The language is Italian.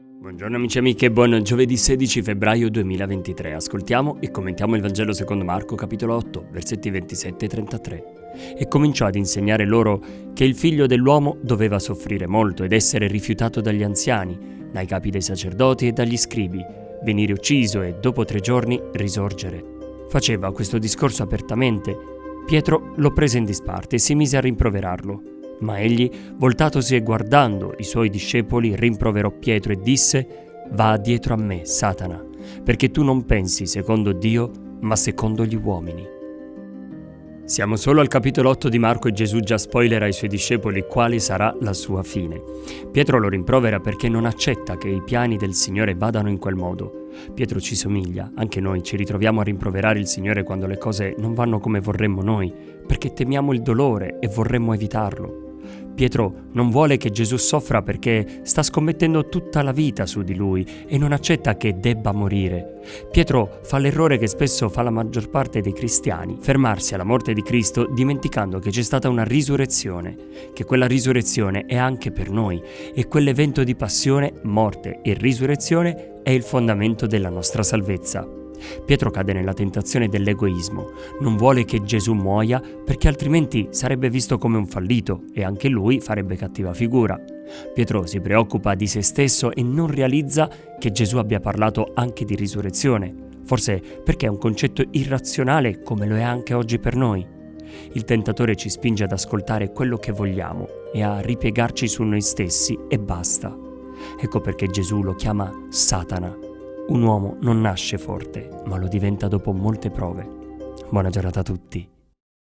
Buongiorno amici e amiche, buon giovedì 16 febbraio 2023. Ascoltiamo e commentiamo il Vangelo secondo Marco capitolo 8, versetti 27 e 33. E cominciò ad insegnare loro che il figlio dell'uomo doveva soffrire molto ed essere rifiutato dagli anziani, dai capi dei sacerdoti e dagli scribi, venire ucciso e dopo tre giorni risorgere. Faceva questo discorso apertamente. Pietro lo prese in disparte e si mise a rimproverarlo. Ma egli, voltatosi e guardando i suoi discepoli, rimproverò Pietro e disse, Va dietro a me, Satana, perché tu non pensi secondo Dio, ma secondo gli uomini. Siamo solo al capitolo 8 di Marco e Gesù già spoilera ai suoi discepoli quale sarà la sua fine. Pietro lo rimprovera perché non accetta che i piani del Signore vadano in quel modo. Pietro ci somiglia, anche noi ci ritroviamo a rimproverare il Signore quando le cose non vanno come vorremmo noi, perché temiamo il dolore e vorremmo evitarlo. Pietro non vuole che Gesù soffra perché sta scommettendo tutta la vita su di lui e non accetta che debba morire. Pietro fa l'errore che spesso fa la maggior parte dei cristiani, fermarsi alla morte di Cristo dimenticando che c'è stata una risurrezione, che quella risurrezione è anche per noi e quell'evento di passione, morte e risurrezione è il fondamento della nostra salvezza. Pietro cade nella tentazione dell'egoismo, non vuole che Gesù muoia perché altrimenti sarebbe visto come un fallito e anche lui farebbe cattiva figura. Pietro si preoccupa di se stesso e non realizza che Gesù abbia parlato anche di risurrezione, forse perché è un concetto irrazionale come lo è anche oggi per noi. Il tentatore ci spinge ad ascoltare quello che vogliamo e a ripiegarci su noi stessi e basta. Ecco perché Gesù lo chiama Satana un uomo non nasce forte, ma lo diventa dopo molte prove. Buona giornata a tutti.